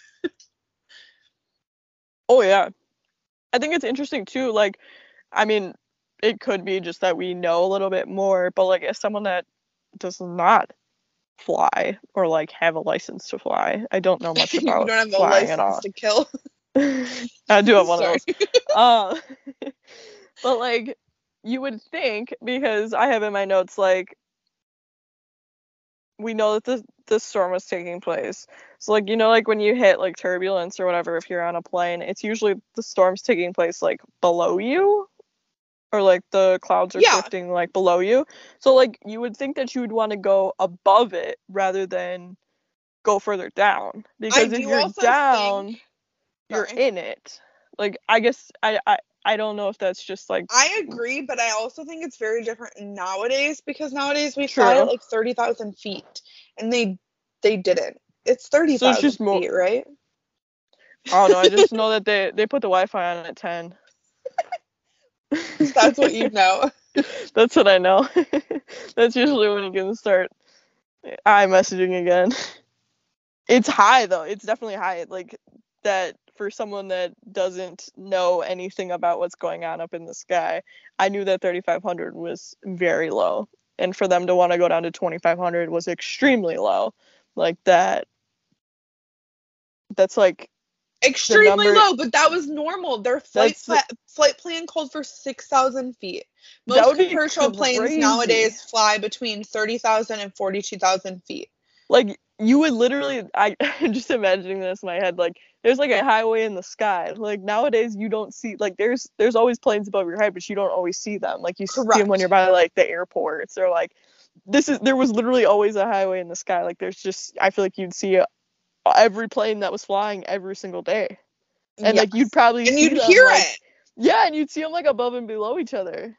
Oh yeah. I think it's interesting too, like I mean, it could be just that we know a little bit more, but like as someone that does not fly or like have a license to fly, I don't know much [LAUGHS] you about don't have a flying at all. to kill. [LAUGHS] I do have one of those. Uh, [LAUGHS] but like you would think because I have in my notes like we know that the the storm was taking place. So like you know like when you hit like turbulence or whatever if you're on a plane, it's usually the storm's taking place like below you or like the clouds are Yeah. shifting like below you. So like you would think that you would want to go above it rather than go further down because if do you're down think- you're in it. Like I guess I I I don't know if that's just like I agree, but I also think it's very different nowadays because nowadays we fly at like thirty thousand feet, and they they didn't. It's thirty thousand more- feet, right? I don't know. I just [LAUGHS] know that they they put the Wi-Fi on at ten. That's what you know. [LAUGHS] That's what I know. [LAUGHS] That's usually when you can start iMessaging again. It's high though. It's definitely high. Like that for someone that doesn't know anything about what's going on up in the sky. I knew that 3500 was very low, and for them to want to go down to 2500 was extremely low. Like that. That's like Extremely number- low, but that was normal. Their flight pla- flight plan called for six thousand feet. Most commercial planes nowadays fly between 30,000 and 42,000 feet. like you would literally I [LAUGHS] I'm just imagining this in my head like there's like a highway in the sky like nowadays you don't see like there's there's always planes above your head but you don't always see them like you see them when you're by like the airports or like this is there was literally always a highway in the sky like there's just I feel like you'd see uh every plane that was flying every single day and like you'd probably and you'd them, hear like- it. yeah, and you'd see them like above and below each other.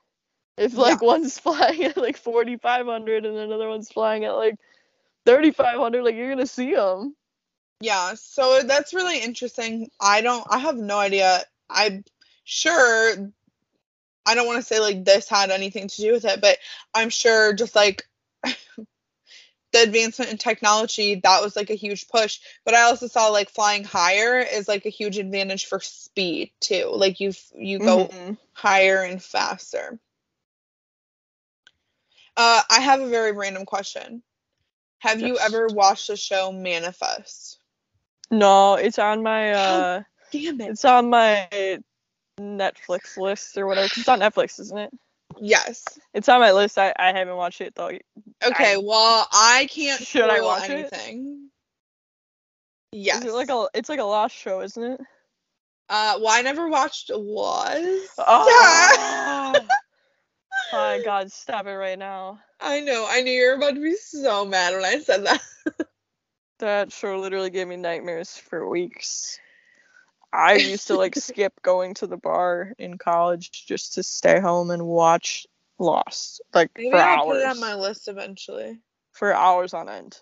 If like one's [LAUGHS] flying at like 4,500 and another one's flying at like 3,500, like you're gonna see them. Yeah, so that's really interesting. I don't I have no idea I'm sure I don't want to say like this had anything to do with it, but I'm sure just like [LAUGHS] the advancement in technology, that was like a huge push. But I also saw like flying higher is like a huge advantage for speed too. Like you you go Mhm. higher and faster. Uh, I have a very random question. Have you ever watched the show Manifest? No, it's on my [GASPS] uh Damn it. it's on my Netflix list or whatever It's on Netflix, isn't it? Yes. It's on my list. I, I haven't watched it though. Okay, I- well, I can't Should I watch it? anything. Yes. Is it like a it's like a lost show, isn't it? uh, well, I never watched Was. Oh, [LAUGHS] my god, stop it right now. I know. I knew you were about to be so mad when I said that. [LAUGHS] That show literally gave me nightmares for weeks. I [LAUGHS] used to like skip going to the bar in college just to stay home and watch Lost, like Maybe for I'll hours, put it on my list eventually. for hours on end.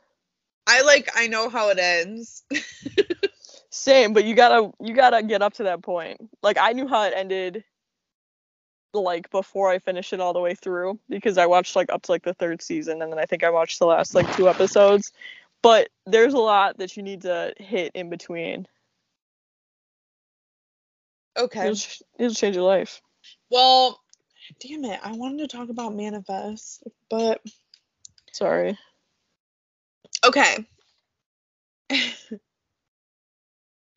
I like. I know how it ends. [LAUGHS] Same, but you gotta you gotta get up to that point. Like I knew how it ended, like before I finished it all the way through because I watched like up to like the third season and then I think I watched the last like two episodes. But there's a lot that you need to hit in between. Okay. It'll, it'll change your life. Well, damn it. I wanted to talk about Manifest, but Sorry. okay. [LAUGHS]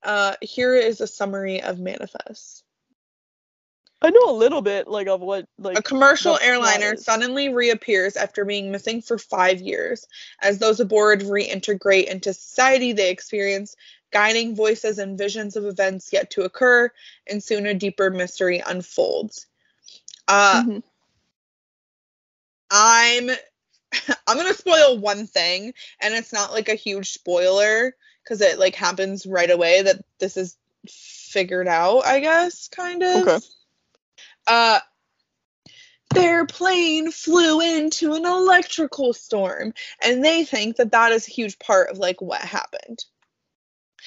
uh, here is a summary of Manifest. I know a little bit like of what like A commercial airliner suddenly reappears after being missing for five years. As those aboard reintegrate into society, they experience guiding voices and visions of events yet to occur, and soon a deeper mystery unfolds. Uh, Mhm. I'm [LAUGHS] I'm gonna spoil one thing, and it's not like a huge spoiler because it like happens right away that this is figured out, I guess, kind of. Okay. Uh their plane flew into an electrical storm, and they think that that is a huge part of like what happened.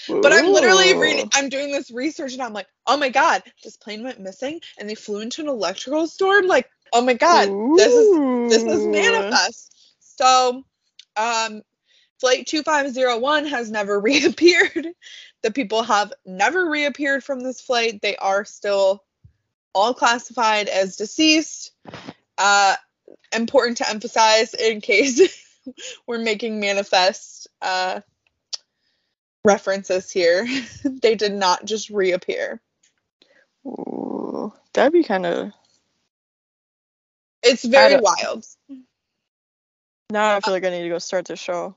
But I'm literally Ooh. reading, I'm doing this research, and I'm like, oh my god, this plane went missing, and they flew into an electrical storm. Like, oh my god, this is this is manifest. So, um, flight 2501 has never [LAUGHS] reappeared. The people have never reappeared from this flight. They are still all classified as deceased. Uh, important to emphasize in case [LAUGHS] we're making manifest uh, references here. [LAUGHS] they did not just reappear. Ooh, that'd be kind of. It's very wild. Now I feel like I need to go start the show.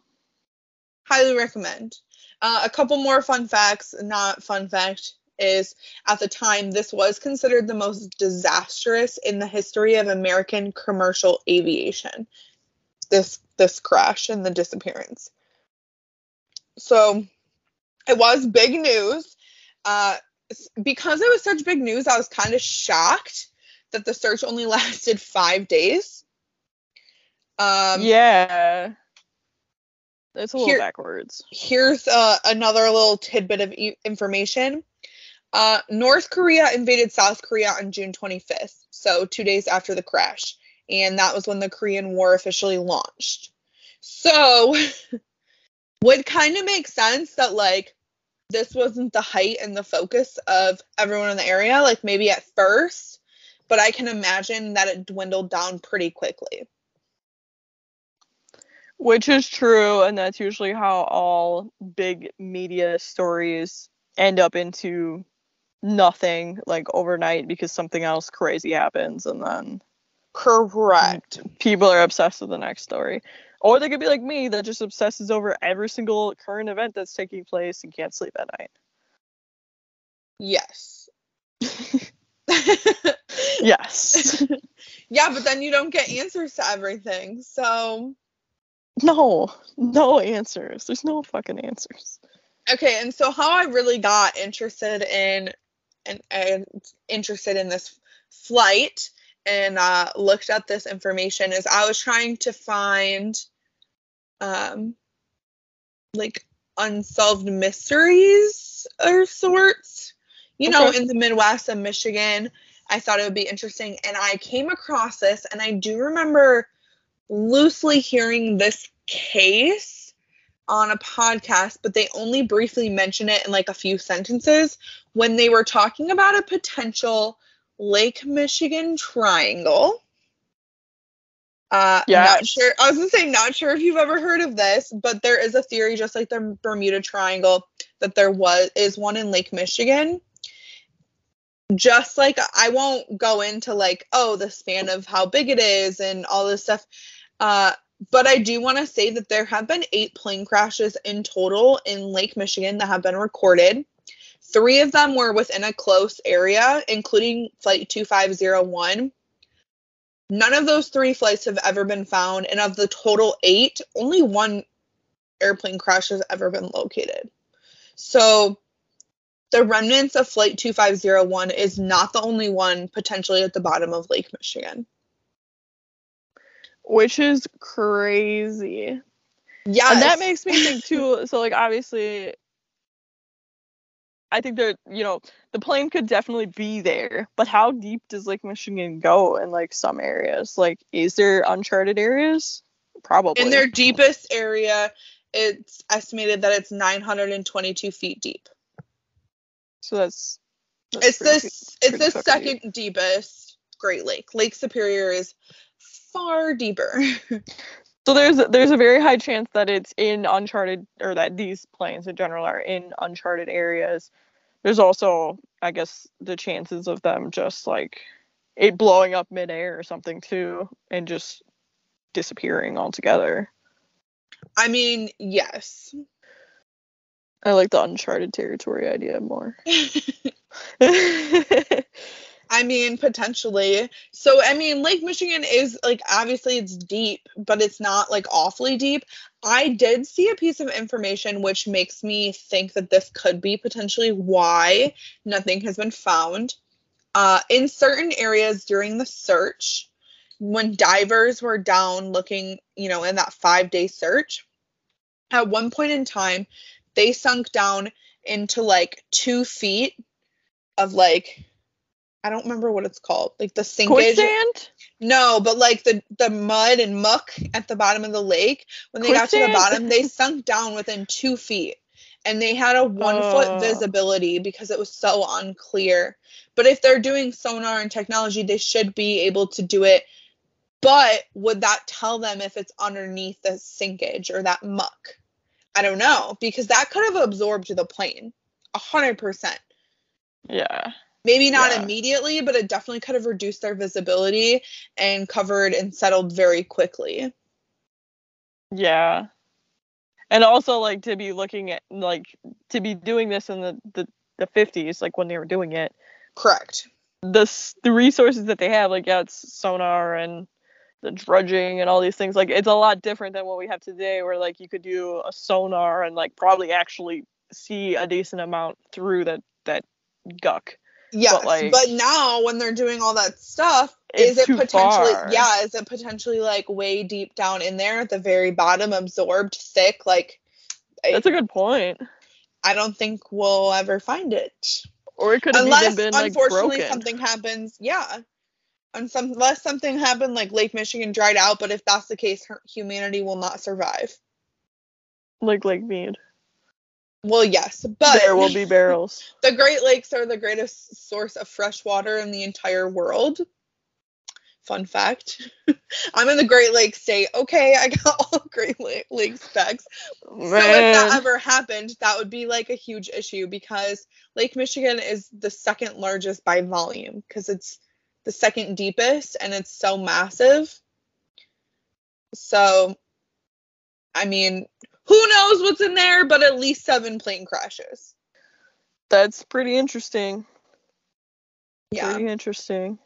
highly recommend. Uh, a couple more fun facts, not fun fact, is at the time this was considered the most disastrous in the history of American commercial aviation. This this crash and the disappearance. So it was big news. Uh, because it was such big news, I was kind of shocked that the search only [LAUGHS] lasted five days. Um, yeah. That's a little here- backwards. here's uh, another little tidbit of e- information. Uh, North Korea invaded South Korea on June 25th, so two days after the crash, and that was when the Korean War officially launched. So, [LAUGHS] would kind of make sense that like this wasn't the height and the focus of everyone in the area, like maybe at first, but I can imagine that it dwindled down pretty quickly. Which is true, and that's usually how all big media stories end up into nothing like overnight because something else crazy happens and then Correct. people are obsessed with the next story. Or they could be like me that just obsesses over every single current event that's taking place and can't sleep at night. Yes. [LAUGHS] Yes. [LAUGHS] yeah, but then you don't get answers to everything. So, no, no answers. There's no fucking answers. okay, and so how I really got interested in and, and interested in this flight and uh, looked at this information is I was trying to find um like unsolved mysteries or sorts, you know, in the Midwest and Michigan. I thought it would be interesting. And I came across this, and I do remember loosely hearing this case on a podcast, but they only briefly mention it in like a few sentences when they were talking about a potential Lake Michigan triangle. Uh, not sure. I was gonna say not sure if you've ever heard of this, but there is a theory, just like the Bermuda Triangle, that there was is one in Lake Michigan. Just like I won't go into like oh the span of how big it is and all this stuff, uh, but I do want to say that there have been eight plane crashes in total in Lake Michigan that have been recorded. Three of them were within a close area, including Flight 2501. None of those three flights have ever been found, and of the total eight, only one airplane crash has ever been located. So the remnants of Flight 2501 is not the only one potentially at the bottom of Lake Michigan. Which is crazy. Yeah, And that makes me think too. So like obviously, I think that you know the plane could definitely be there, but how deep does Lake Michigan go in like some areas? Like, is there uncharted areas? Probably. in their deepest area, it's estimated that it's 922 feet deep. so that's. that's It's pretty- this. It's pretty the fucking second deepest Great Lake. Lake Superior is far deeper. [LAUGHS] So there's there's a very high chance that it's in uncharted or that these planes in general are in uncharted areas. There's also, I guess, the chances of them just like it blowing up midair or something too, and just disappearing altogether. I mean, yes. I like the uncharted territory idea more. [LAUGHS] [LAUGHS] I mean, potentially. So, I mean, Lake Michigan is like obviously it's deep, but it's not like awfully deep. I did see a piece of information which makes me think that this could be potentially why nothing has been found. Uh, in certain areas during the search, when divers were down looking, you know, in that five day search, at one point in time, they sunk down into like two feet of like I don't remember what it's called, like the sinkage. Quicksand? No, but like the the mud and muck at the bottom of the lake. When they got to the bottom, they sunk down within two feet, and they had a one Oh. foot visibility because it was so unclear. But if they're doing sonar and technology, they should be able to do it. But would that tell them if it's underneath the sinkage or that muck? I don't know because that could have absorbed the plane, a hundred percent. Yeah. Maybe not Yeah. immediately, but it definitely could have reduced their visibility and covered and settled very quickly. Yeah. And also like to be looking at like to be doing this in the the, the 50s like when they were doing it Correct. the the resources that they have like yeah it's sonar and the drudging and all these things like it's a lot different than what we have today where like you could do a sonar and like probably actually see a decent amount through that that guck Yes. But, like- now when they're doing all that stuff, is it potentially far. yeah, is it potentially like way deep down in there at the very bottom, absorbed thick? Like that's a good point I don't think we'll ever find it. or it could have unless even been like unfortunately something happens yeah and some, unless something happened like lake michigan dried out but if that's the case humanity will not survive like lake mead well yes but there will be [LAUGHS] barrels. the great lakes are the greatest source of fresh water in the entire world. Fun fact. [LAUGHS] I'm in the great lakes state. Okay i got [LAUGHS] all great La- lakes facts. So if that ever happened, that would be like a huge issue because Lake Michigan is the second largest by volume because it's the second deepest and it's so massive. So, I mean, who knows what's in there, but at least seven plane crashes. that's pretty interesting Yeah. pretty interesting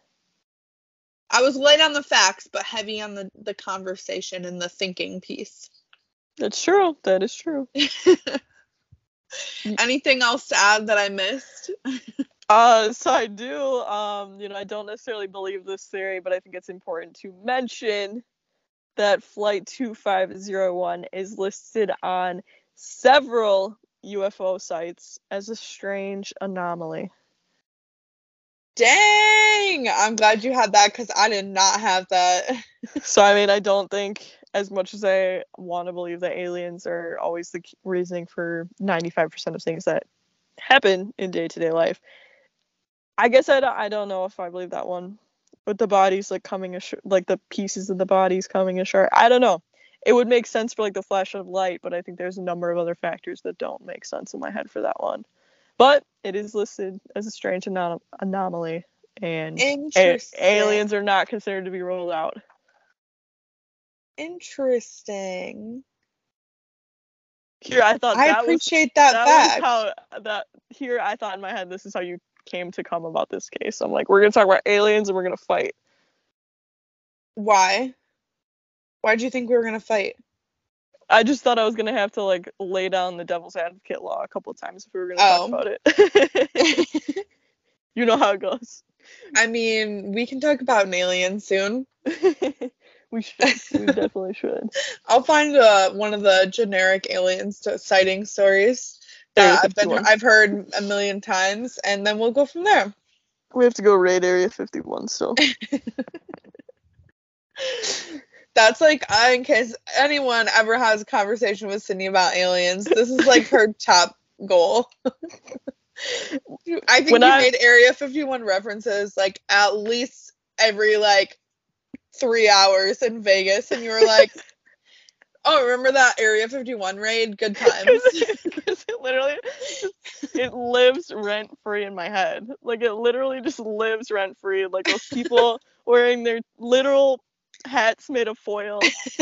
I was light on the facts, but heavy on the, the conversation and the thinking piece. That's true. That is true. [LAUGHS] Anything else to add that I missed? [LAUGHS] Uh, so I do. Um, you know, I don't necessarily believe this theory, but I think it's important to mention that Flight 2501 is listed on several UFO sites as a strange anomaly. Dang! I'm glad you had that because I did not have that. [LAUGHS] So I mean, I don't think as much as I want to believe that aliens are always the reasoning for 95% of things that happen in day-to-day life. I guess I don't, I don't know if I believe that one. With the bodies like coming ashore, like the pieces of the bodies coming ashore. I don't know. It would make sense for like the flash of light, but I think there's a number of other factors that don't make sense in my head for that one. But it is listed as a strange anom- anomaly, and a- aliens are not considered to be ruled out. Interesting. Here, I thought I that was appreciate that, that fact. how that here I thought in my head this is how you came to come about this case. I'm like, we're gonna talk about aliens and we're gonna fight. Why? Why do you think we were gonna fight? I just thought I was gonna have to like lay down the devil's advocate law a couple of times if we were gonna Oh. talk about it. [LAUGHS] [LAUGHS] you know how it goes. I mean, we can talk about an alien soon. [LAUGHS] we should. We definitely should. I'll find uh, one of the generic alien st- sighting stories That I've been I've heard a million times, and then we'll go from there. We have to go raid Area 51 still. [LAUGHS] That's like in case anyone ever has a conversation with Sydney about aliens. This is like her [LAUGHS] top goal. [LAUGHS] I think When you I- made Area 51 references like at least every like three hours in Vegas, and you were like, "Oh, remember that Area 51 raid? Good [LAUGHS] times." Because it literally it lives rent free in my head. Like it literally just lives rent free. Like those people [LAUGHS] wearing their literal hats made of foil,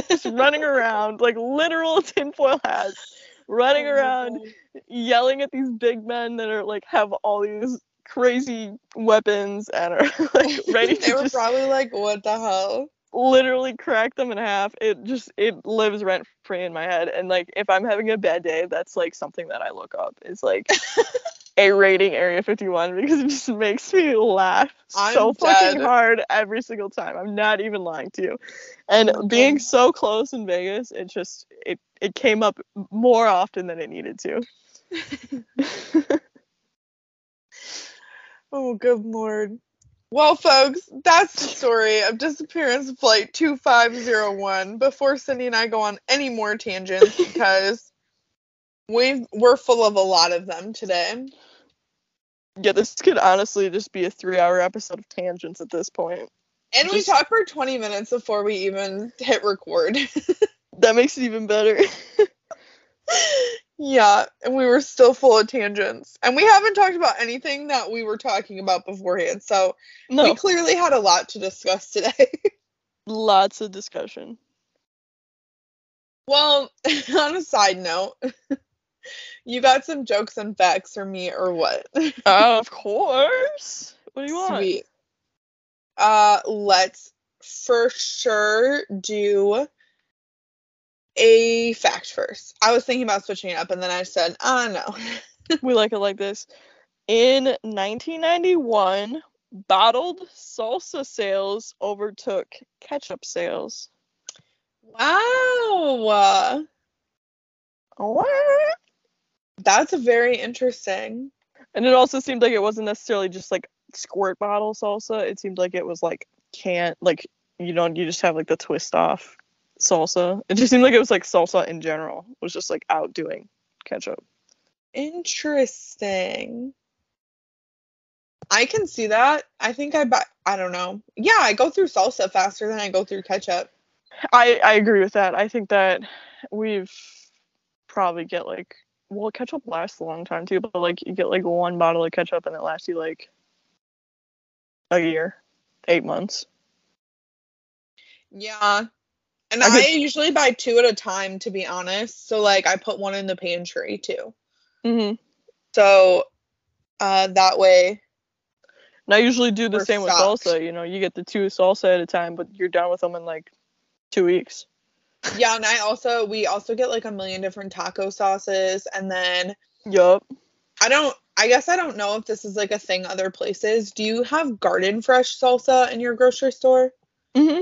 just [LAUGHS] running around, like literal tinfoil hats, running Oh around, God. yelling at these big men that are like have all these crazy weapons and are like ready they to were just probably like, "What the hell?" Literally crack them in half. It just it lives rent free in my head. And like if I'm having a bad day, that's like something that I look up. Is like [LAUGHS] a rating Area 51 because it just makes me laugh so I'm fucking dead. hard every single time. I'm not even lying to you. And my being so close in Vegas, it just it it came up more often than it needed to. [LAUGHS] Oh, good lord. Well, folks, that's the story of disappearance flight 2501. Before Cindy and I go on any more tangents, [LAUGHS] because we we're full of a lot of them today. yeah, this could honestly just be a three hour episode of tangents at this point. And we talked for 20 minutes before we even hit record. [LAUGHS] That makes it even better. [LAUGHS] yeah, and we were still full of tangents. And we haven't talked about anything that we were talking about beforehand. So no, we clearly had a lot to discuss today. [LAUGHS] lots of discussion. Well, [LAUGHS] on a side note, [LAUGHS] you got some jokes and facts for me or what? Oh, of course. What do you want? Sweet. Uh, let's for sure do a fact first. I was thinking about switching it up and then I said, uh no. [LAUGHS] We like it like this. In 1991, bottled salsa sales overtook ketchup sales. wow. What? That's very interesting. And it also seemed like it wasn't necessarily just like squirt bottle salsa. It seemed like it was like can't like you don't you just have like the twist off salsa. It just seemed like it was like salsa in general was just like outdoing ketchup. Interesting. I can see that. I think I buy, I don't know. Yeah, I go through salsa faster than I go through ketchup. I I agree with that. I think that we've probably get like well ketchup lasts a long time too, but like you get like one bottle of ketchup and it lasts you like a year, eight months. Yeah. And I I, could- usually buy two at a time, to be honest. So, like, I put one in the pantry too. Mm-hmm. So, uh, that way, And I usually do the same with salsa. You know, you get the two salsa at a time, but you're done with them in like two weeks. yeah. And I also, we also get like a million different taco sauces. And then Yup. I don't, I guess I don't know if this is like a thing other places. Do you have garden fresh salsa in your grocery store? hmm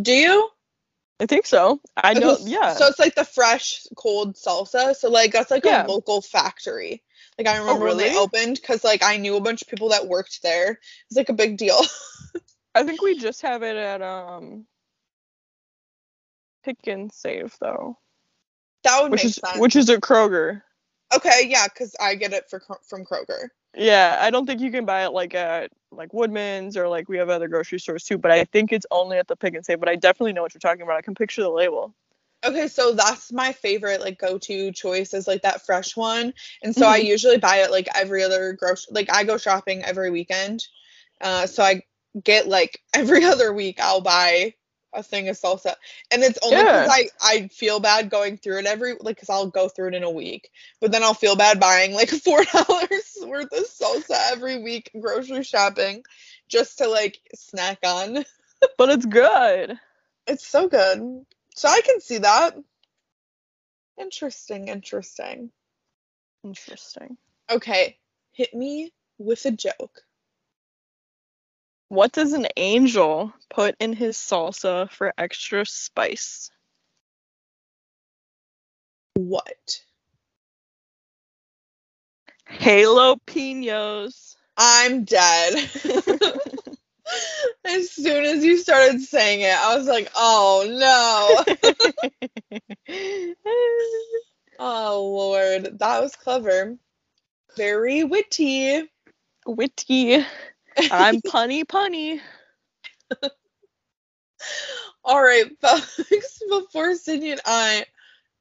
Do you? I think so. I know. Yeah. So it's like the fresh cold salsa. So like that's like Yeah. a local factory. Like I remember when they opened because like I knew a bunch of people that worked there. It's like a big deal. [LAUGHS] I think we just have it at um Pick 'n Save though, that would which make is sense. which is a Kroger. Okay, yeah, because I get it for from Kroger. Yeah, I don't think you can buy it like at like Woodman's or like we have other grocery stores too, but I think it's only at the Pick 'n Save. But I definitely know what you're talking about. I can picture the label. Okay, so that's my favorite like go-to choice is like that fresh one. And so I usually buy it like every other grocery like I go shopping every weekend. Uh so I get like [LAUGHS] every other week I'll buy a thing of salsa. And it's only Yeah. cuz I I feel bad going through it every like cuz I'll go through it in a week. But then I'll feel bad buying like [LAUGHS] $4 worth of salsa every week grocery shopping just to like snack on. [LAUGHS] But it's good. It's so good. So I can see that. Interesting, interesting. Interesting. Okay, hit me with a joke. What does an angel put in his salsa for extra spice? What? Halo pinos. I'm dead. [LAUGHS] as soon as you started saying it, I was like, oh no. [LAUGHS] oh lord, that was clever. Very witty. Witty. I'm punny punny. [LAUGHS] All right, folks, [LAUGHS] before Sydney and I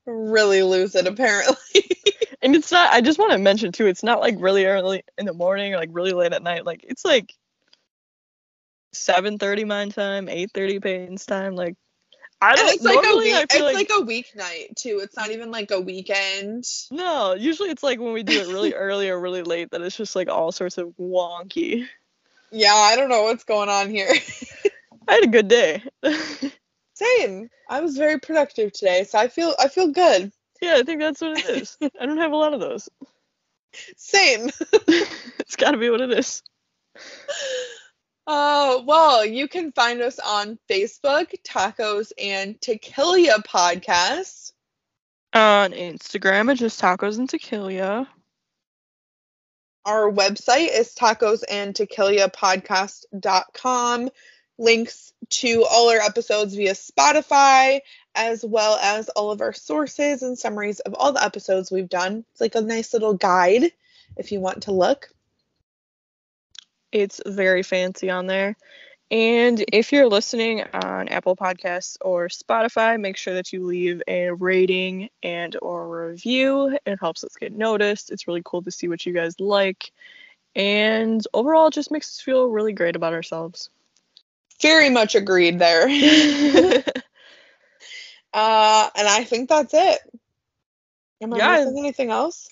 really lose it, apparently. [LAUGHS] And it's not I just want to mention too, it's not like really early in the morning or like really late at night. Like it's like 7:30 my time, 8:30 Peyton's time. Like I don't And it's like a week, it's like, like, a weeknight too. It's not even like a weekend. no, usually it's like when we do it really early or really late that it's just like all sorts of wonky. Yeah, I don't know what's going on here. [LAUGHS] I had a good day. Same. I was very productive today, so I feel I feel good. yeah, I think that's what it is. [LAUGHS] I don't have a lot of those. Same. [LAUGHS] it's got to be what it is. Uh, well, you can find us on Facebook, Tacos and Tequila Podcast. On Instagram, it's just tacos and tequila. Our website is tacosandtequilapodcast.com. Links to all our episodes via Spotify, as well as all of our sources and summaries of all the episodes we've done. It's like a nice little guide if you want to look. It's very fancy on there. And if you're listening on Apple Podcasts or Spotify, make sure that you leave a rating and or review. It helps us get noticed. It's really cool to see what you guys like. And overall, it just makes us feel really great about ourselves. Very much agreed there. [LAUGHS] [LAUGHS] uh, and I think that's it. Am I Yeah. missing anything else?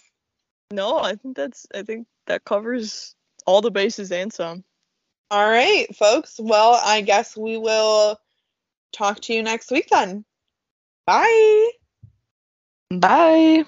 no, I think that's I think that covers all the bases and some. All right, folks. Well, I guess we will talk to you next week then. Bye. Bye.